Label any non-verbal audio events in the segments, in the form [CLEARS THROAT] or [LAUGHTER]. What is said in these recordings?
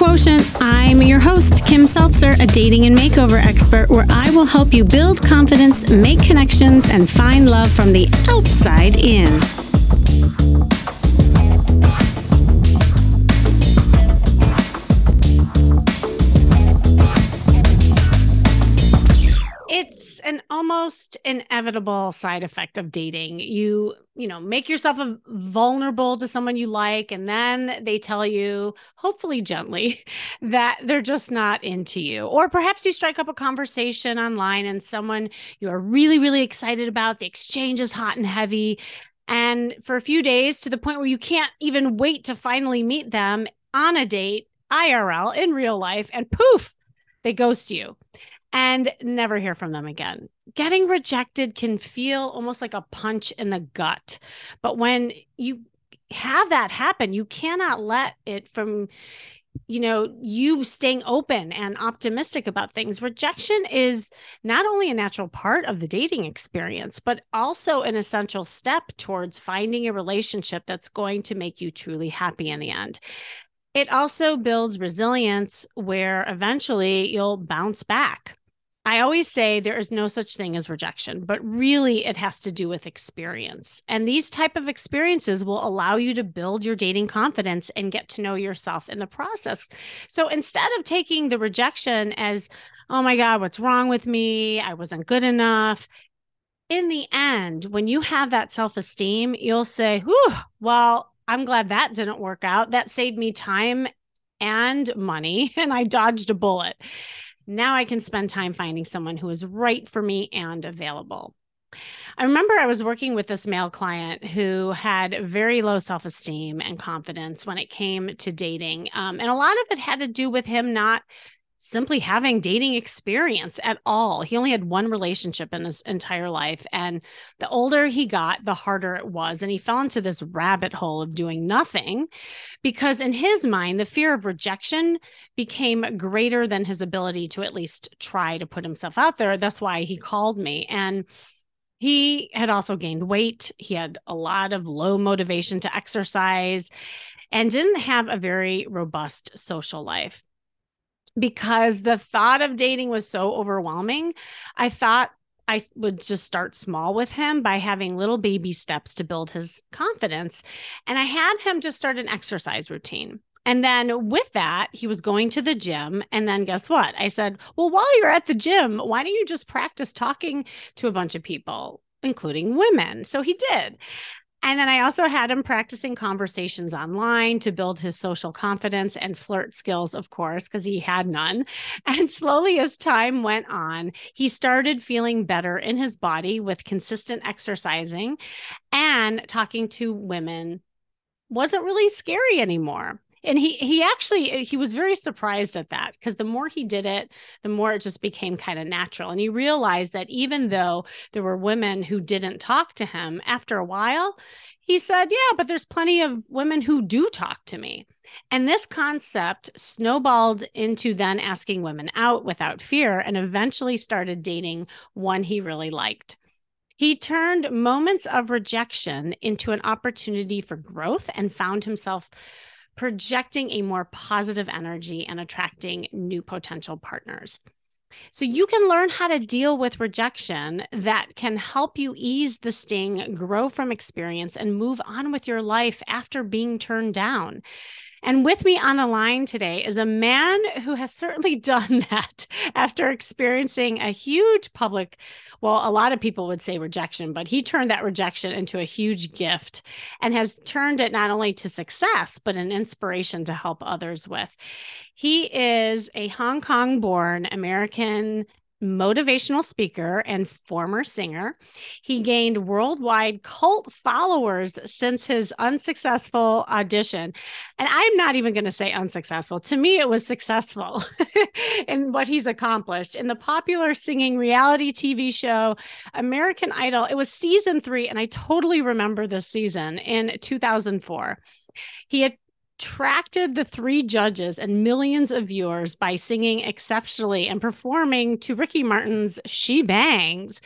Quotient. I'm your host, Kim Seltzer, a dating and makeover expert, where I will help you build confidence, make connections, and find love from the outside in. Almost inevitable side effect of dating. You, you know, make yourself vulnerable to someone you like, and then they tell you, hopefully gently, [LAUGHS] that they're just not into you. Or perhaps you strike up a conversation online and someone you are really, really excited about, the exchange is hot and heavy. And for a few days, to the point where you can't even wait to finally meet them on a date, IRL, in real life, and poof, they ghost you and never hear from them again. Getting rejected can feel almost like a punch in the gut. But when you have that happen, you cannot let it from you know you staying open and optimistic about things rejection is not only a natural part of the dating experience but also an essential step towards finding a relationship that's going to make you truly happy in the end it also builds resilience where eventually you'll bounce back I always say there is no such thing as rejection, but really it has to do with experience. And these type of experiences will allow you to build your dating confidence and get to know yourself in the process. So instead of taking the rejection as, "Oh my god, what's wrong with me? I wasn't good enough." In the end, when you have that self-esteem, you'll say, "Whew, well, I'm glad that didn't work out. That saved me time and money [LAUGHS] and I dodged a bullet." Now I can spend time finding someone who is right for me and available. I remember I was working with this male client who had very low self esteem and confidence when it came to dating. Um, and a lot of it had to do with him not simply having dating experience at all. He only had one relationship in his entire life. And the older he got, the harder it was. And he fell into this rabbit hole of doing nothing because, in his mind, the fear of rejection became greater than his ability to at least try to put himself out there. That's why he called me. And he had also gained weight. He had a lot of low motivation to exercise and didn't have a very robust social life because the thought of dating was so overwhelming. I thought I would just start small with him by having little baby steps to build his confidence. And I had him just start an exercise routine. And then with that, he was going to the gym. And then guess what? I said, Well, while you're at the gym, why don't you just practice talking to a bunch of people, including women? So he did. And then I also had him practicing conversations online to build his social confidence and flirt skills, of course, because he had none. [LAUGHS] And slowly, as time went on, he started feeling better in his body with consistent exercising and talking to women wasn't really scary anymore and he he actually he was very surprised at that because the more he did it the more it just became kind of natural. And he realized that even though there were women who didn't talk to him after a while he said yeah but there's plenty of women who do talk to me. And this concept snowballed into then asking women out without fear and eventually started dating one he really liked. He turned moments of rejection into an opportunity for growth and found himself projecting a more positive energy and attracting new potential partners. So you can learn how to deal with rejection that can help you ease the sting, grow from experience, and move on with your life after being turned down. And with me on the line today is a man who has certainly [LAUGHS] done that after experiencing a huge public, well, a lot of people would say rejection, but he turned that rejection into a huge gift and has turned it not only to success, but an inspiration to help others with. He is a Hong Kong born American motivational speaker and former singer. He gained worldwide cult followers since his unsuccessful audition. And I'm not even going to say unsuccessful. To me, it was successful [LAUGHS] in what he's accomplished. In the popular singing reality TV show American Idol, it was season three. And I totally remember this season in 2004. He had attracted the three judges and millions of viewers by singing exceptionally and performing to Ricky Martin's She Bangs.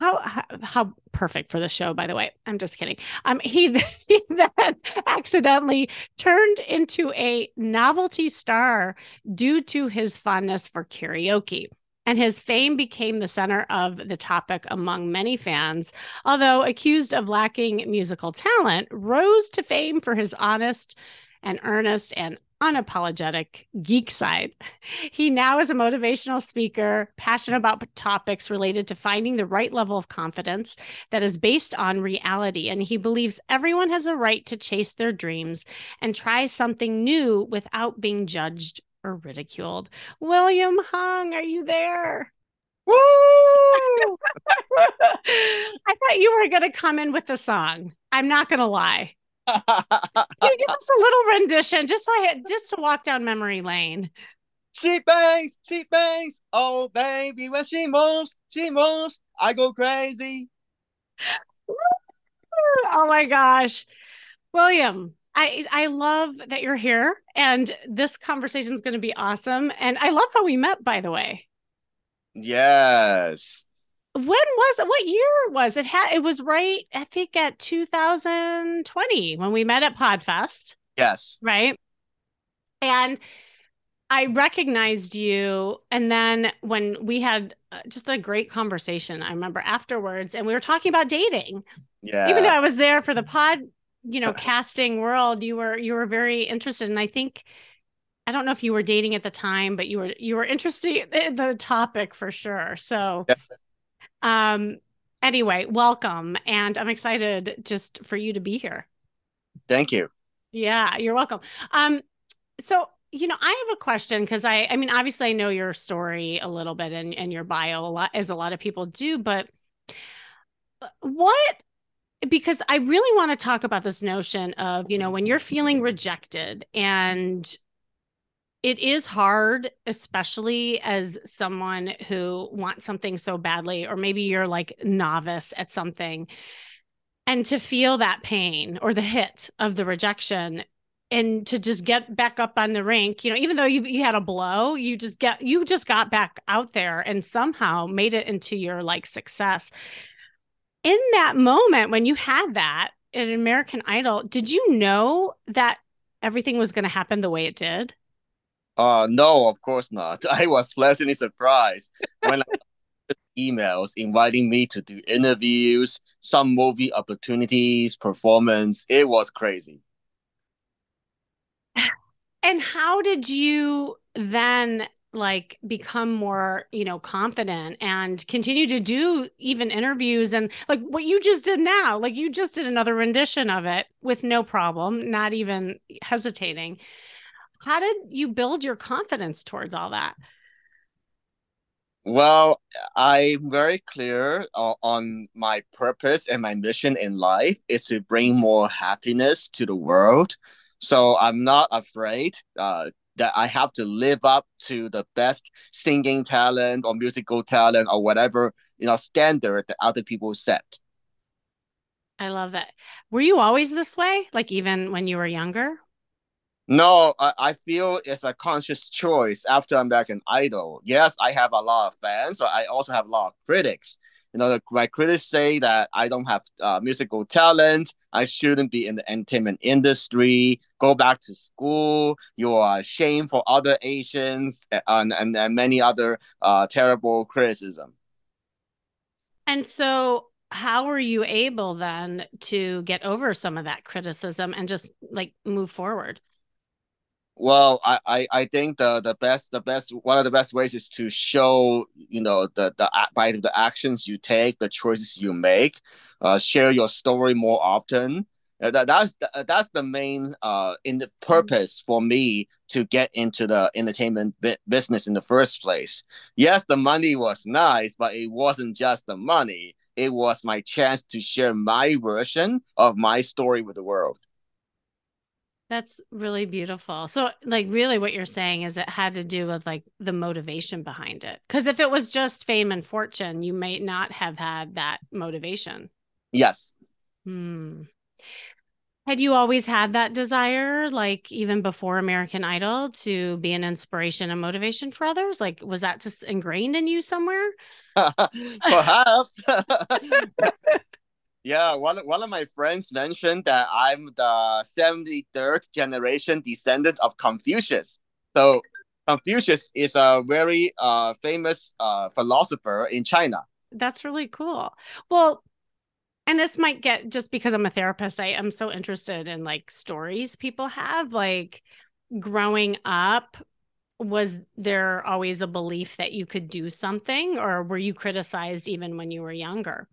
how, how, how perfect for the show by the way. I'm just kidding. Um he, [LAUGHS] he then accidentally turned into a novelty star due to his fondness for karaoke. And his fame became the center of the topic among many fans although accused of lacking musical talent rose to fame for his honest and earnest and unapologetic geek side. He now is a motivational speaker, passionate about topics related to finding the right level of confidence that is based on reality. And he believes everyone has a right to chase their dreams and try something new without being judged or ridiculed. William Hung, are you there? Woo! [LAUGHS] I thought you were going to come in with the song. I'm not going to lie you give us a little rendition just so I had, just to walk down memory lane. She bangs, she bangs. Oh baby, when she moves, she moves. I go crazy. [LAUGHS] oh my gosh. William, I I love that you're here and this conversation is going to be awesome and I love how we met by the way. Yes when was it? What year was it? Had it was right, I think at 2020 when we met at Podfest. Yes. Right. And I recognized you. And then when we had uh, just a great conversation, I remember afterwards, and we were talking about dating. Yeah. Even though I was there for the pod, you know, [LAUGHS] casting world, you were you were very interested. And I think I don't know if you were dating at the time, but you were you were interested in the topic for sure. So yeah. Um, anyway, welcome. And I'm excited just for you to be here. Thank you. Yeah, you're welcome. Um, so you know, I have a question because I, I mean, obviously I know your story a little bit and, and your bio a lot as a lot of people do, but what because I really want to talk about this notion of, you know, when you're feeling rejected and it is hard, especially as someone who wants something so badly, or maybe you're like novice at something, and to feel that pain or the hit of the rejection and to just get back up on the rink you know even though you, you had a blow you just get you just got back out there and somehow made it into your like success. In that moment when you had that at american idol did you know that everything was going to happen the way it did uh, no, of course not. [LAUGHS] I was pleasantly surprised when I emails inviting me to do interviews, some movie opportunities, performance. It was crazy. [SIGHS] And how did you then like become more, you know, confident and continue to do even interviews and like what you just did now? Like you just did another rendition of it with no problem, not even hesitating. How did you build your confidence towards all that? Well, I'm very clear on my purpose and my mission in life is to bring more happiness to the world. So I'm not afraid uh, that I have to live up to the best singing talent or musical talent or whatever you know standard that other people set. I love that. Were you always this way? Like even when you were younger? No, I, I feel it's a conscious choice after I'm back in Idol. Yes, I have a lot of fans, but I also have a lot of critics. You know, the, my critics say that I don't have uh, musical talent. I shouldn't be in the entertainment industry. Go back to school. You are a shame for other Asians and, and, and many other uh, terrible criticism. And so, how were you able then to get over some of that criticism and just like move forward? Well, I, I, I think the, the best the best one of the best ways is to show you know the the by the actions you take, the choices you make, uh, share your story more often. Uh, that, that's the, that's the main uh in the purpose for me to get into the entertainment bi- business in the first place. Yes, the money was nice, but it wasn't just the money. It was my chance to share my version of my story with the world. That's really beautiful. So, like, really, what you're saying is it had to do with like the motivation behind it. Because if it was just fame and fortune, you may not have had that motivation. Yes. Hmm. Had you always had that desire, like even before American Idol, to be an inspiration and motivation for others? Like, was that just ingrained in you somewhere? [LAUGHS] Perhaps. [LAUGHS] [LAUGHS] yeah, one, one of my friends mentioned that I'm the 73rd generation descendant of Confucius. So, Confucius is a very uh, famous uh, philosopher in China. That's really cool. Well, and this might get just because I'm a therapist, I am so interested in like stories people have. Like growing up, was there always a belief that you could do something, or were you criticized even when you were younger?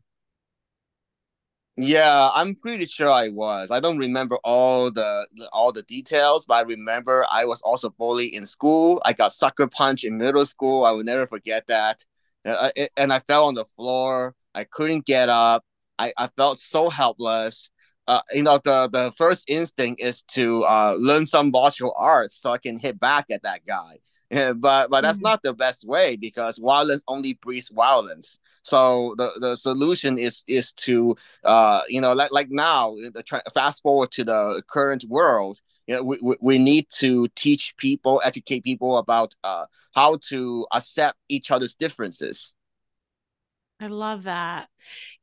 Yeah, I'm pretty sure I was. I don't remember all the all the details, but I remember I was also bullied in school. I got sucker punched in middle school. I will never forget that. And I fell on the floor. I couldn't get up. I, I felt so helpless. Uh, you know, the, the first instinct is to uh, learn some martial arts so I can hit back at that guy. Yeah, [LAUGHS] but but that's mm-hmm. not the best way because violence only breeds violence. So the, the solution is is to uh you know like like now fast forward to the current world you know we, we, we need to teach people educate people about uh how to accept each other's differences I love that.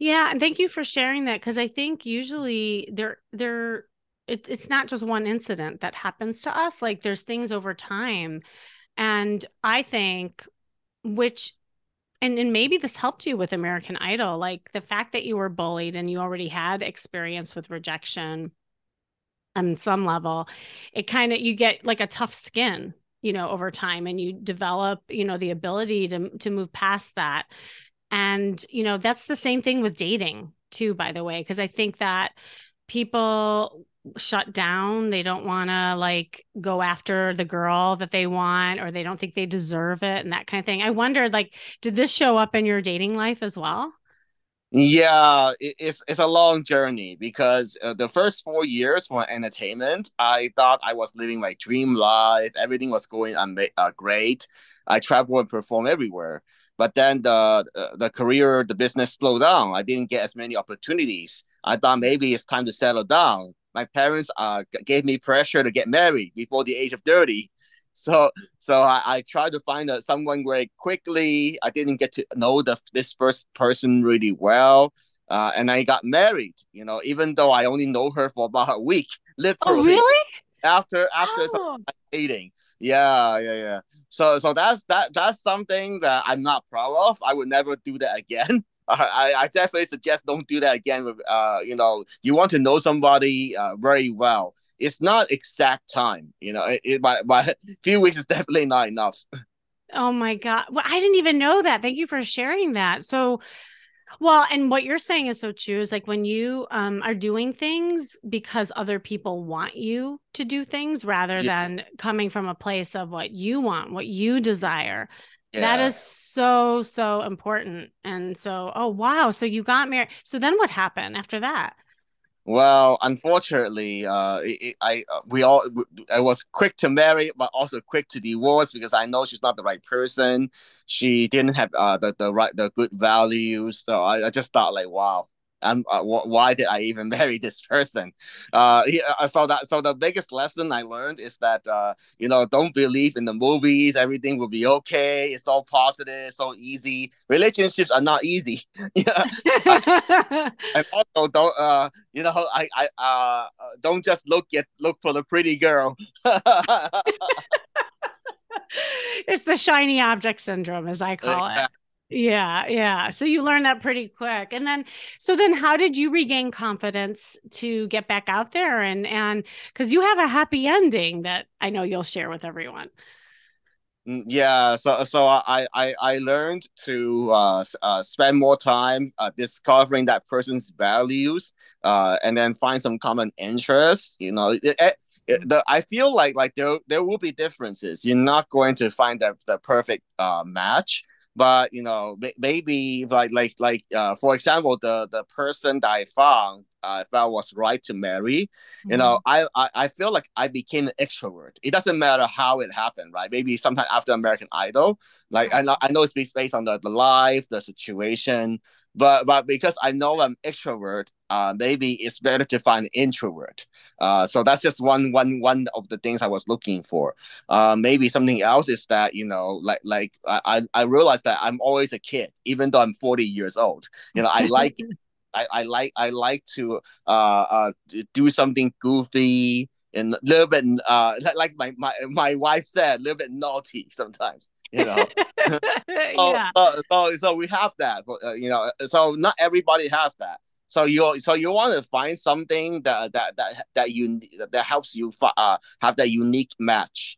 Yeah, and thank you for sharing that because I think usually there there it, it's not just one incident that happens to us. Like there's things over time, and I think which and and maybe this helped you with American Idol, like the fact that you were bullied and you already had experience with rejection on some level, it kind of you get like a tough skin, you know, over time, and you develop, you know, the ability to to move past that. And, you know, that's the same thing with dating too, by the way, because I think that people shut down. They don't want to like go after the girl that they want or they don't think they deserve it and that kind of thing. I wondered like did this show up in your dating life as well? Yeah, it's it's a long journey because uh, the first 4 years for entertainment, I thought I was living my dream life. Everything was going uh, great. I travel and perform everywhere. But then the the career, the business slowed down. I didn't get as many opportunities. I thought maybe it's time to settle down. My parents uh gave me pressure to get married before the age of thirty. So so I, I tried to find a, someone very quickly. I didn't get to know the this first person really well. Uh, and I got married, you know, even though I only know her for about a week, literally. [LAUGHS] Oh, really? After after oh. dating. Yeah, yeah, yeah. So so that's that that's something that I'm not proud of. I would never do that again. [LAUGHS] I, I definitely suggest don't do that again. With uh, you know, you want to know somebody uh, very well. It's not exact time, you know. It, it but but a few weeks is definitely not enough. Oh my god! Well, I didn't even know that. Thank you for sharing that. So, well, and what you're saying is so true. Is like when you um, are doing things because other people want you to do things rather yeah. than coming from a place of what you want, what you desire. Yeah. That is so, so important. And so, oh, wow. So you got married. So then what happened after that? Well, unfortunately, uh, it, I uh, we all I was quick to marry, but also quick to divorce because I know she's not the right person. She didn't have uh the, the right the good values, so I, I just thought like, wow, I'm uh, why did I even [LAUGHS] marry this person? Uh, uh, so that so the biggest lesson I learned is that uh, you know, don't believe in the movies. Everything will be okay. It's all positive, so easy. Relationships are not easy. [LAUGHS] yeah, [LAUGHS] and also don't uh, you know, I I uh, don't just look at look for the pretty girl. it's the shiny object syndrome, as I call exactly. it. Yeah, yeah. So you learned that pretty quick. And then so then how did you regain confidence to get back out there and and cuz you have a happy ending that I know you'll share with everyone. Mm, yeah, so so I I I learned to uh, uh spend more time uh, discovering that person's values uh and then find some common interests, you know. It, it, the, I feel like like there there will be differences. You're not going to find the, the perfect uh match but you know maybe like like like uh, for example the the person that i found uh, if I was right to marry. Mm-hmm. You know, I, I I feel like I became an extrovert. It doesn't matter how it happened, right? Maybe sometime after American Idol, like I know I know it's based on the, the life, the situation, but but because I know I'm extrovert, uh, maybe it's better to find an introvert. Uh, so that's just one one one of the things I was looking for. Uh, maybe something else is that you know, like like I I realized that I'm always a kid, even though I'm 40 years old. You know, I like. [LAUGHS] I, I like I like to uh, uh do something goofy and a little bit uh like my my my wife said a little bit naughty sometimes you know? [LAUGHS] So, yeah. so, so, so we have that but uh, you know so not everybody has that. So you so you want to find something that that that that you that helps you uh, have that unique match.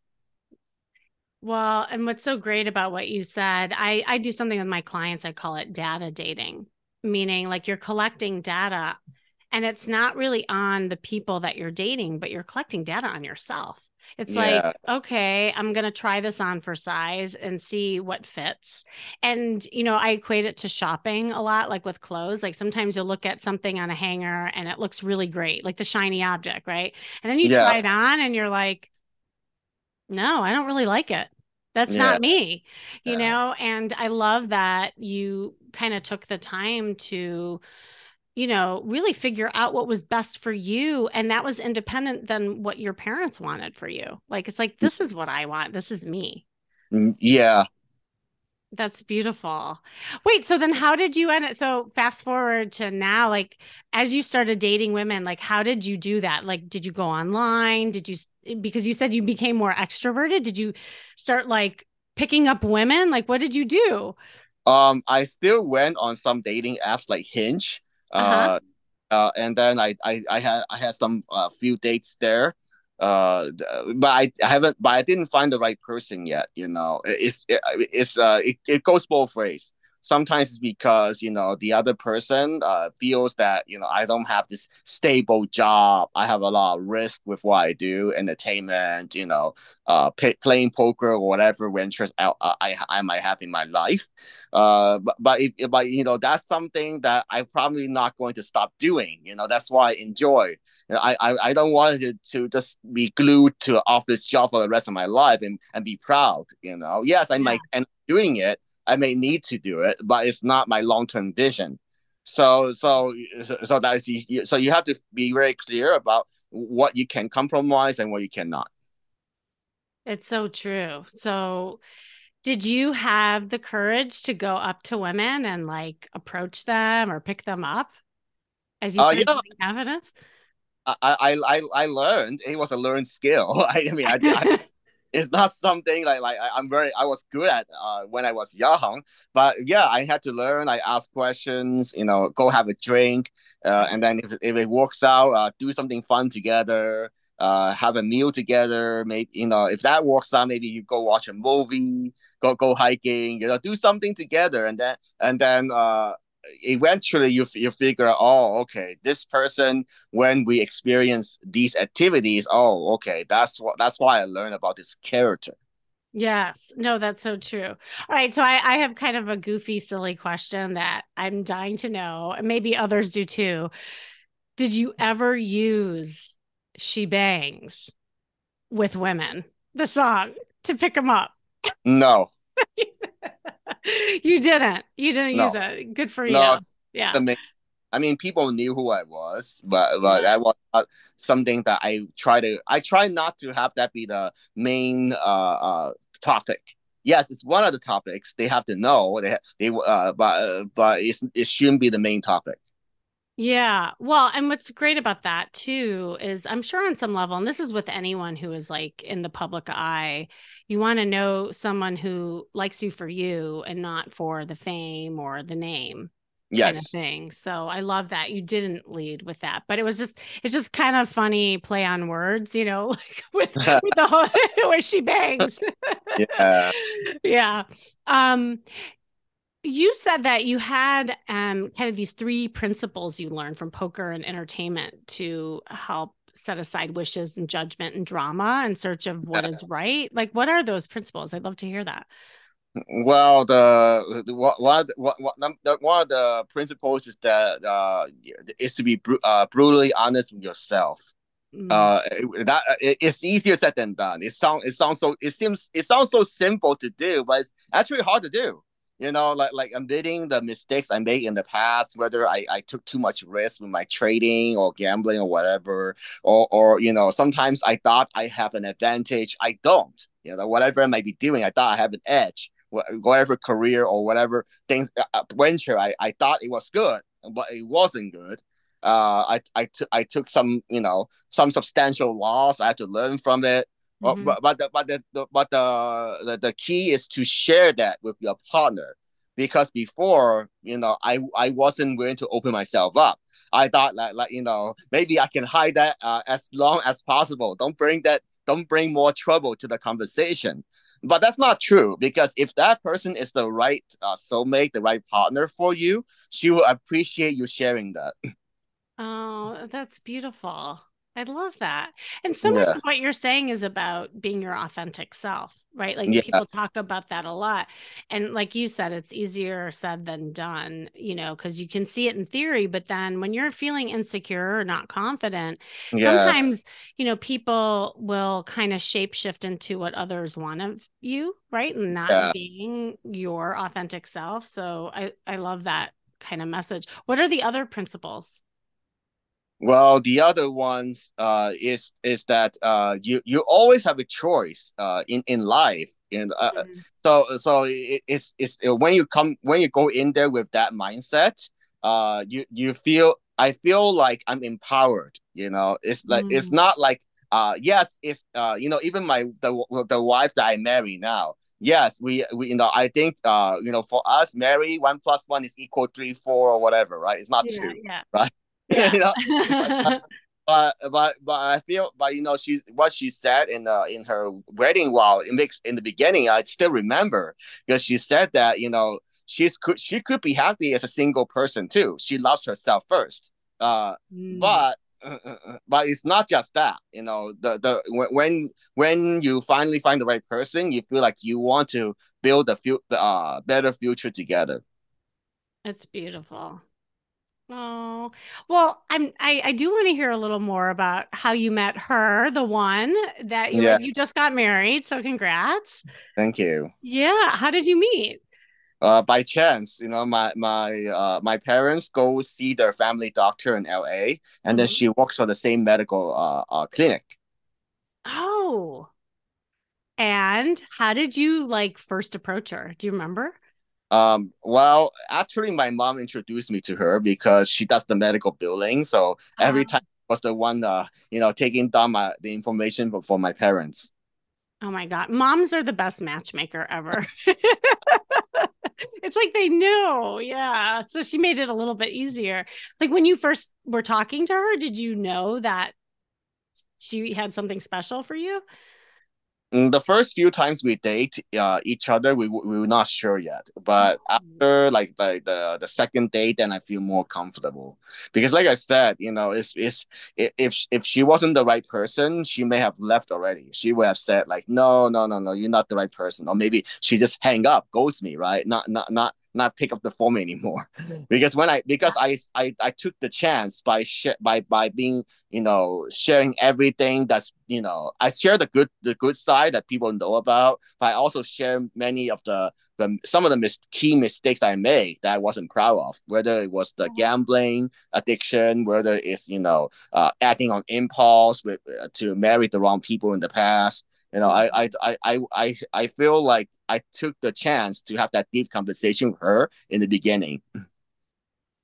Well and what's so great about what you said i i do something with my clients i call it data dating meaning like you're collecting data and it's not really on the people that you're dating but you're collecting data on yourself it's yeah. like, okay, I'm going to try this on for size and see what fits. And, you know, I equate it to shopping a lot, like with clothes. Like sometimes you'll look at something on a hanger and it looks really great, like the shiny object, right? And then you yeah. try it on and you're like, no, I don't really like it. That's yeah. not me, you know? And I love that you kind of took the time to, you know, really figure out what was best for you. And that was independent than what your parents wanted for you. Like, it's like, this is what I want. This is me. Mm, yeah. That's beautiful. Wait, so then how did you end it? So fast forward to now, like as you started dating women, like how did you do that? Like, did you go online? Did you, because you said you became more extroverted? Did you start like picking up women? Like, what did you do? Um, I still went on some dating apps like Hinge uh-huh. Uh, uh, and then I, I I had I had some uh, few dates there, uh, but I, I haven't but I didn't find the right person yet. You know, it's it, it's uh it, it goes both ways sometimes it's because you know the other person uh, feels that you know I don't have this stable job. I have a lot of risk with what I do, entertainment, you know, uh, pay, playing poker or whatever ventures I, I I might have in my life. Uh, but but if, but you know that's something that I'm probably not going to stop doing. You know that's why I enjoy. You know, I, I I don't want to to just be glued to an office job for the rest of my life and and be proud. You know, yes, I yeah. might end doing it I may need to do it, but it's not my long term vision. So so so that's so you have to be very clear about what you can compromise and what you cannot. It's so true. So did you have the courage to go up to women and like approach them or pick them up as you started uh, yeah. confidence? I, I I I learned it was a learned skill. I, [LAUGHS] I mean, I, I it's not something like like I, am very I was good at uh, when I was young, but yeah, I had to learn. I ask questions, you know, go have a drink, uh, and then if, if it works out, uh, do something fun together, uh, have a meal together. Maybe you know if that works out, maybe you go watch a movie, go go hiking, you know, do something together, and then and then uh eventually you you figure out, oh, okay, this person when we experience these activities, oh, okay, that's what that's why I learned about this character. Yes, no, that's so true. All right, so I, I have kind of a goofy, silly question that I'm dying to know, and maybe others do too. Did you ever use "She Bangs" with women, the song, to pick them up? No. [LAUGHS] you didn't. You didn't no. use it. Good for no, you. Yeah. I mean, people knew who I was, but but that was something that I try to. I try not to have that be the main uh, uh topic. Yes, it's one of the topics they have to know. They they uh, but uh, but it's, it shouldn't be the main topic. Yeah. Well, and what's great about that too is I'm sure on some level, and this is with anyone who is like in the public eye, you want to know someone who likes you for you and not for the fame or the name. Yes. Kind of thing. So I love that you didn't lead with that, but it was just it's just kind of funny play on words, you know, [LAUGHS] like with, [LAUGHS] with the whole [LAUGHS] where she bangs. yeah. yeah. Um you said that you had um, kind of these three principles you learned from poker and entertainment to help set aside wishes and judgment and drama in search of what [LAUGHS] is right. Like, what are those principles? I'd love to hear that. Well, the, the one of the, one, one of the principles is that uh, is to be br- uh, brutally honest with yourself. Mm. Uh, that it, it's easier said than done. It sounds it sounds so it seems it sounds so simple to do, but it's actually hard to do. You know, like like admitting the mistakes I made in the past, whether I, I took too much risk with my trading or gambling or whatever, or or you know, sometimes I thought I have an advantage, I don't. You know, whatever I might be doing, I thought I have an edge. Whatever career or whatever things uh, uh, venture I, I thought it was good but it wasn't good. Uh i i, t- I took some you know some substantial loss i had to learn from it mm-hmm. but but the, but the, the but the, the the key is to share that with your partner because before you know i i wasn't willing to open myself up i thought like like you know maybe i can hide that uh, as long as possible don't bring that don't bring more trouble to the conversation but that's not true because if that person is the right uh, soulmate, the right partner for you, she will appreciate you sharing that. Oh, that's beautiful. I love that. And so much of what you're saying is about being your authentic self, right? Like yeah. people talk about that a lot. And like you said, it's easier said than done, you know, because you can see it in theory, but then when you're feeling insecure or not confident, yeah. sometimes, you know, people will kind of shapeshift into what others want of you, right? And not yeah. being your authentic self. So I, I love that kind of message. What are the other principles? Well, the other ones uh, is is that uh, you you always have a choice uh, in in life. And uh, mm-hmm. so so it, it's it's when you come when you go in there with that mindset, uh, you you feel I feel like I'm empowered. You know, it's like mm-hmm. it's not like uh yes it's uh you know even my the the wife that I marry now yes, we, we you know, I think uh, you know, for us, marry one plus one is equal three, four, or whatever, right? It's not yeah, two, yeah. right? Yeah. [LAUGHS] you know? [LAUGHS] [LAUGHS] but, but but I feel but you know she's what she said in uh in her wedding while it makes in the beginning I still remember because she said that you know she's could she could be happy as a single person too she loves herself first uh mm. but [CLEARS THROAT] but it's not just that you know the the when when you finally find the right person you feel like you want to build a few uh better future together it's beautiful Oh, well, I'm I, I do want to hear a little more about how you met her, the one that you, yeah. you just got married. So congrats. Thank you. Yeah. How did you meet? Uh, by chance, you know, my my uh my parents go see their family doctor in LA, and mm-hmm. then she works for the same medical uh, uh clinic. Oh. And how did you like first approach her? Do you remember? Um, well, actually, my mom introduced me to her because she does the medical billing. So uh-huh. every time I was the one, uh, you know, taking down my the information for, for my parents. Oh my god, moms are the best matchmaker ever. [LAUGHS] it's like they knew, yeah. So she made it a little bit easier. Like when you first were talking to her, did you know that she had something special for you? Mm, the first few times we date uh, each other, we, we were not sure yet. But oh. after like the, the the second date, then I feel more comfortable because, like I said, you know, it's it's if if she wasn't the right person, she may have left already. She would have said like, no, no, no, no, you're not the right person, or maybe she just hang up, ghost me, right? Not not not not pick up the phone anymore [LAUGHS] because when I because I I, I took the chance by sh- by by being you know sharing everything that's you know I share the good the good side that people know about but I also share many of the the some of the mis- key mistakes I made that I wasn't proud of whether it was the mm-hmm. gambling addiction whether it's you know uh, acting on impulse with uh, to marry the wrong people in the past you know, I, I, I, I, I feel like I took the chance to have that deep conversation with her in the beginning.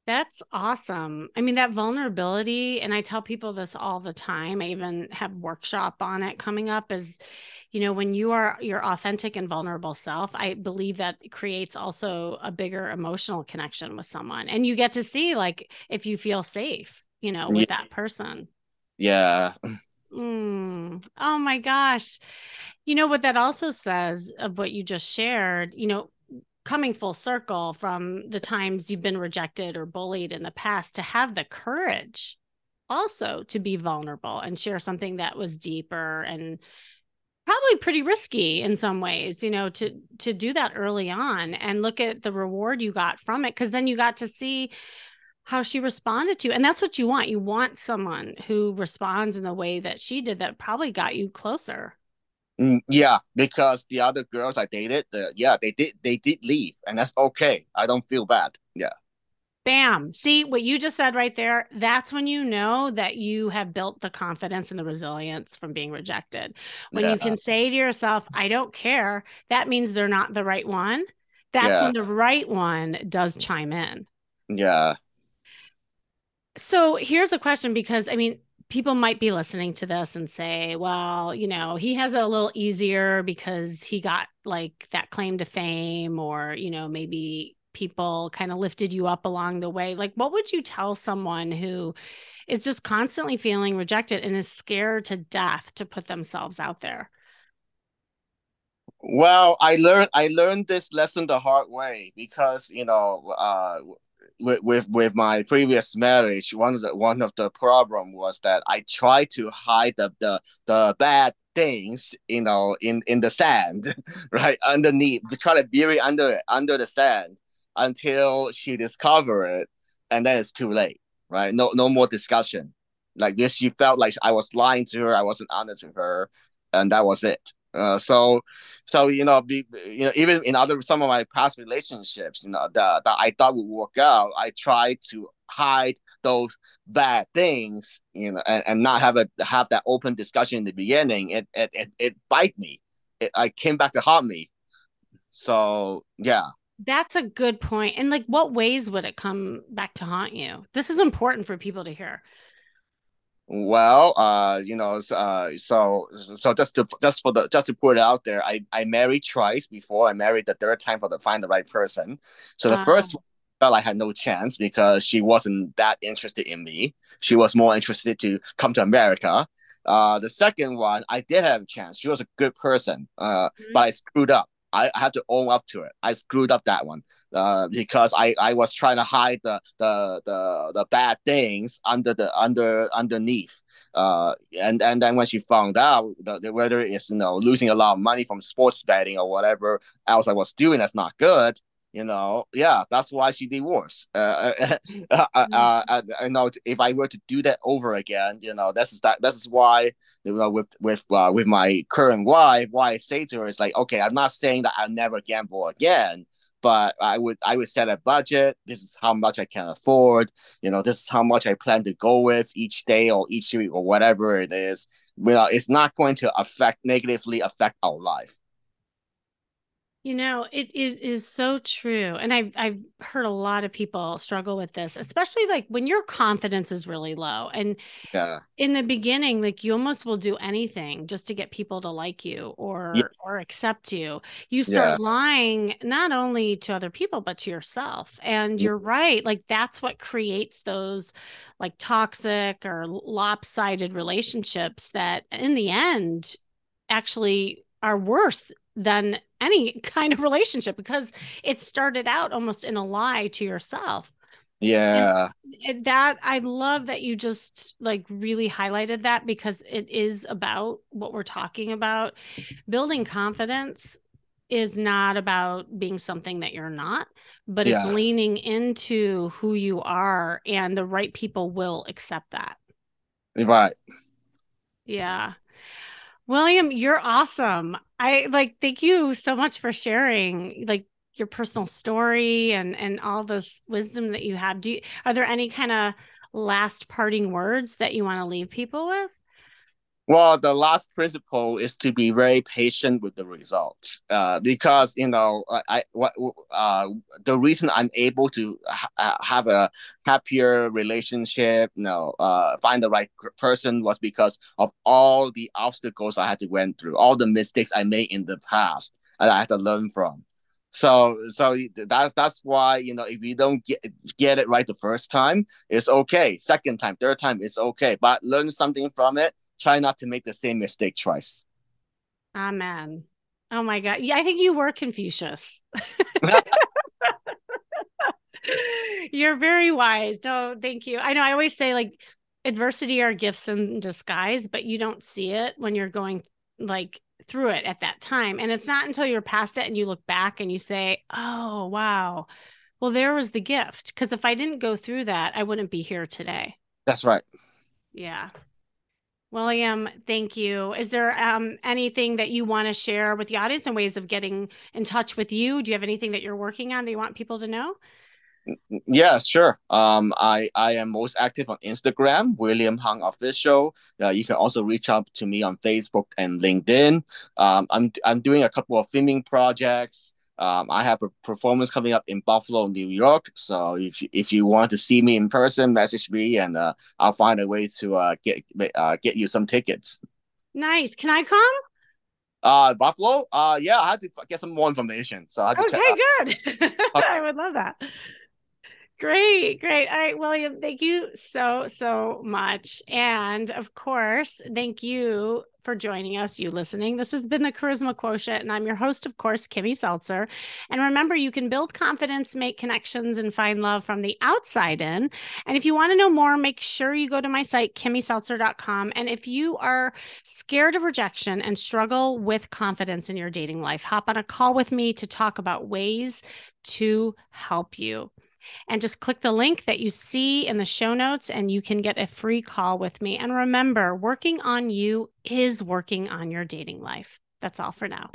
That's awesome. I mean, that vulnerability, and I tell people this all the time. I even have workshop on it coming up is, you know, when you are your authentic and vulnerable self, I believe that creates also a bigger emotional connection with someone. And you get to see like if you feel safe, you know, with yeah. that person. Yeah. Mm. Oh my gosh. You know what that also says of what you just shared, you know, coming full circle from the times you've been rejected or bullied in the past to have the courage also to be vulnerable and share something that was deeper and probably pretty risky in some ways you know to to do that early on and look at the reward you got from it because then you got to see how she responded to you and that's what you want you want someone who responds in the way that she did that probably got you closer mm, yeah because the other girls i dated uh, yeah they did they did leave and that's okay i don't feel bad yeah Bam. See what you just said right there? That's when you know that you have built the confidence and the resilience from being rejected. When yeah. you can say to yourself, I don't care, that means they're not the right one. That's yeah. when the right one does chime in. Yeah. So here's a question because I mean, people might be listening to this and say, well, you know, he has it a little easier because he got like that claim to fame, or, you know, maybe people kind of lifted you up along the way. Like what would you tell someone who is just constantly feeling rejected and is scared to death to put themselves out there? Well i learned i learned this lesson the hard way because you know uh with, with with my previous marriage one of the one of the problem was that i tried to hide the the, the bad things you know in in the sand [LAUGHS] right underneath we try to bury under under the sand until she discovered it, and then it's too late, right? No, no more discussion. Like this, she felt like I was lying to her, I wasn't honest with her, and that was it. Uh, so, so you know, be, you know, even in other some of my past relationships, you know, that that I thought would work out, I tried to hide those bad things, you know, and, and not have a have that open discussion in the beginning. It it it, it bite me. It I came back to haunt me. So yeah, that's a good point. And like, what ways would it come back to haunt you? This is important for people to hear. Well, uh, you know, uh, so so just to just for the just to put it out there, I I married twice before. I married the third time for to find the right person. So the first one, felt I had no chance because she wasn't that interested in me. She was more interested to come to America. Uh, the second one, I did have a chance. She was a good person, uh, mm-hmm. but I screwed up. I, I have to own up to it. I screwed up that one uh, because I, I was trying to hide the, the the the bad things under the under underneath. Uh, and and then when she found out that whether it's you know losing a lot of money from sports betting or whatever else I was doing that's not good, you know, yeah, that's why she divorced. Uh, [LAUGHS] uh, uh, uh, uh, you know, if I were to do that over again, you know, this is that. This is why, you know, with with uh, with my current wife, why I say to her is like, okay, I'm not saying that I'll never gamble again, but I would I would set a budget. This is how much I can afford. You know, this is how much I plan to go with each day or each week or whatever it is. You know, it's not going to affect negatively affect our life. You know, it, it is so true. And I've, I've heard a lot of people struggle with this, especially like when your confidence is really low. And yeah. in the beginning, like you almost will do anything just to get people to like you or yeah. or accept you. You start yeah. lying not only to other people, but to yourself. And you're right. Like that's what creates those like toxic or lopsided relationships that in the end actually are worse than any kind of relationship because it started out almost in a lie to yourself. Yeah. And that I love that you just like really highlighted that because it is about what we're talking about. Building confidence is not about being something that you're not, but yeah. it's leaning into who you are and the right people will accept that. Right. Yeah. William, you're awesome. I like thank you so much for sharing like your personal story and and all this wisdom that you have. Do you, are there any kind of last parting words that you want to leave people with? Well, the last principle is to be very patient with the results, uh, because you know, I, what, uh, the reason I'm able to ha- have a happier relationship, you know, uh, find the right person was because of all the obstacles I had to went through, all the mistakes I made in the past, and I had to learn from. So, so that's that's why you know if you don't get get it right the first time, it's okay. Second time, third time, it's okay. But learn something from it try not to make the same mistake twice. Amen. Oh my God. Yeah, I think you were Confucius. [LAUGHS] You're very wise. No, thank you. I know I always say like adversity are gifts in disguise, but you don't see it when you're going like through it at that time. And it's not until you're past it and you look back and you say, oh, wow, well, there was the gift. Because if I didn't go through that, I wouldn't be here today. That's right. Yeah. William, thank you. Is there um, anything that you want to share with the audience and ways of getting in touch with you? Do you have anything that you're working on that you want people to know? Yeah, sure. Um, I I am most active on Instagram, William Hung Official. Uh, you can also reach out to me on Facebook and LinkedIn. Um, I'm I'm doing a couple of filming projects. Um, I have a performance coming up in Buffalo, New York. So if if you want to see me in person, message me, and uh, I'll find a way to uh, get uh, get you some tickets. Nice. Can I come? Uh, Buffalo. Uh, yeah, I had to get some more information. So I okay, good. [LAUGHS] I would love that. Great, great. All right, William, thank you so, so much. And of course, thank you for joining us, you listening. This has been the Charisma Quotient, and I'm your host, of course, Kimmy Seltzer. And remember, you can build confidence, make connections, and find love from the outside in. And if you want to know more, make sure you go to my site, kimmyseltzer.com. And if you are scared of rejection and struggle with confidence in your dating life, hop on a call with me to talk about ways to help you and just click the link that you see in the show notes and you can get a free call with me. And remember, working on you is working on your dating life. That's all for now.